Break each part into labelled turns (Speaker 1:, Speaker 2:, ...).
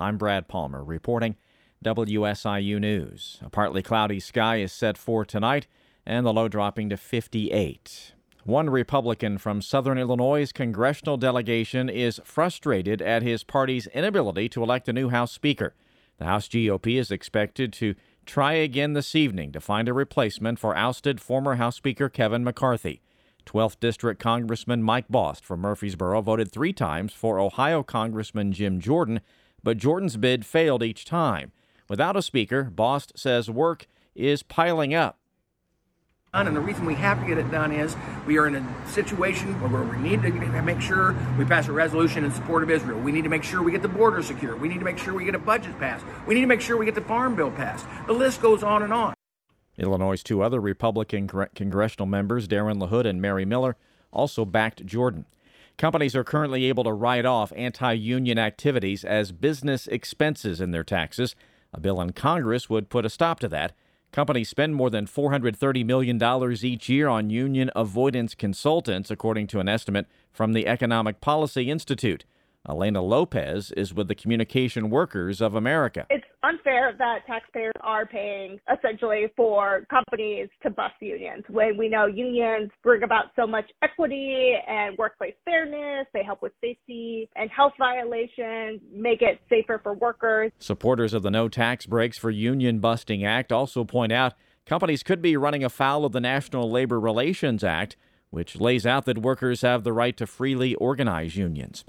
Speaker 1: I'm Brad Palmer reporting WSIU News. A partly cloudy sky is set for tonight and the low dropping to 58. One Republican from Southern Illinois' congressional delegation is frustrated at his party's inability to elect a new House Speaker. The House GOP is expected to try again this evening to find a replacement for ousted former House Speaker Kevin McCarthy. 12th District Congressman Mike Bost from Murphysboro voted three times for Ohio Congressman Jim Jordan, but Jordan's bid failed each time. Without a speaker, Bost says work is piling up
Speaker 2: and the reason we have to get it done is we are in a situation where we need to make sure we pass a resolution in support of Israel. We need to make sure we get the border secure. We need to make sure we get a budget passed. We need to make sure we get the farm bill passed. The list goes on and on.
Speaker 1: Illinois' two other Republican congressional members, Darren LaHood and Mary Miller, also backed Jordan. Companies are currently able to write off anti union activities as business expenses in their taxes. A bill in Congress would put a stop to that. Companies spend more than $430 million each year on union avoidance consultants, according to an estimate from the Economic Policy Institute. Elena Lopez is with the Communication Workers of America.
Speaker 3: It's unfair that taxpayers are paying essentially for companies to bust unions when we know unions bring about so much equity and workplace fairness. They help with safety and health violations, make it safer for workers.
Speaker 1: Supporters of the No Tax Breaks for Union Busting Act also point out companies could be running afoul of the National Labor Relations Act, which lays out that workers have the right to freely organize unions.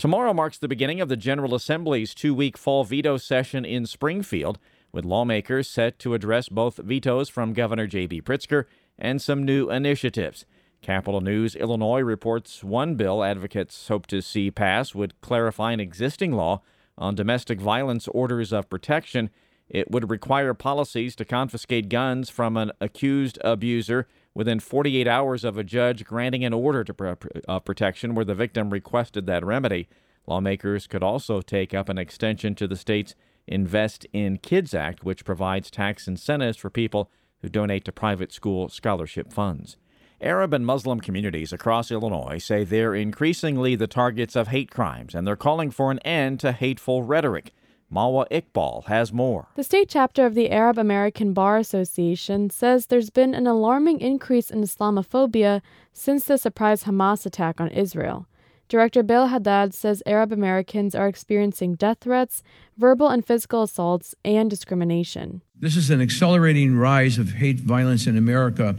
Speaker 1: Tomorrow marks the beginning of the General Assembly's two week fall veto session in Springfield, with lawmakers set to address both vetoes from Governor J.B. Pritzker and some new initiatives. Capital News Illinois reports one bill advocates hope to see pass would clarify an existing law on domestic violence orders of protection. It would require policies to confiscate guns from an accused abuser within 48 hours of a judge granting an order to uh, protection where the victim requested that remedy. Lawmakers could also take up an extension to the state's Invest in Kids Act, which provides tax incentives for people who donate to private school scholarship funds. Arab and Muslim communities across Illinois say they're increasingly the targets of hate crimes, and they're calling for an end to hateful rhetoric. Mawa Iqbal has more.
Speaker 4: The state chapter of the Arab American Bar Association says there's been an alarming increase in Islamophobia since the surprise Hamas attack on Israel. Director Bill Haddad says Arab Americans are experiencing death threats, verbal and physical assaults, and discrimination.
Speaker 5: This is an accelerating rise of hate violence in America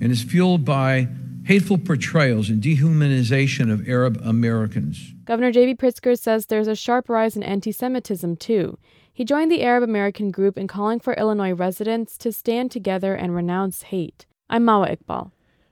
Speaker 5: and is fueled by hateful portrayals and dehumanization of Arab Americans.
Speaker 4: Governor J.B. Pritzker says there's a sharp rise in anti Semitism, too. He joined the Arab American group in calling for Illinois residents to stand together and renounce hate. I'm Mawa Iqbal.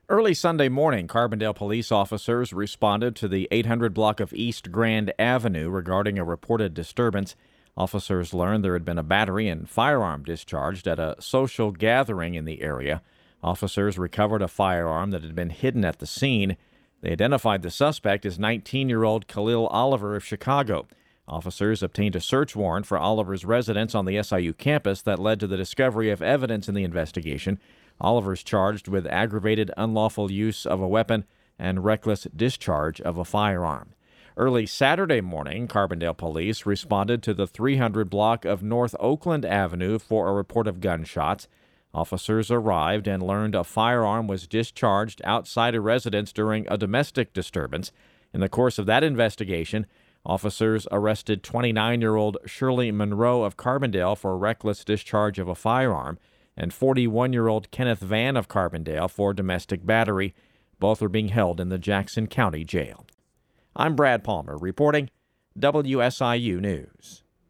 Speaker 1: Early Sunday morning, Carbondale police officers responded to the 800 block of East Grand Avenue regarding a reported disturbance. Officers learned there had been a battery and firearm discharged at a social gathering in the area. Officers recovered a firearm that had been hidden at the scene. They identified the suspect as 19 year old Khalil Oliver of Chicago. Officers obtained a search warrant for Oliver's residence on the SIU campus that led to the discovery of evidence in the investigation. Oliver's charged with aggravated unlawful use of a weapon and reckless discharge of a firearm. Early Saturday morning, Carbondale police responded to the 300 block of North Oakland Avenue for a report of gunshots. Officers arrived and learned a firearm was discharged outside a residence during a domestic disturbance. In the course of that investigation, officers arrested 29 year old Shirley Monroe of Carbondale for reckless discharge of a firearm and 41 year old Kenneth Van of Carbondale for domestic battery. Both are being held in the Jackson County Jail. I'm Brad Palmer reporting WSIU News.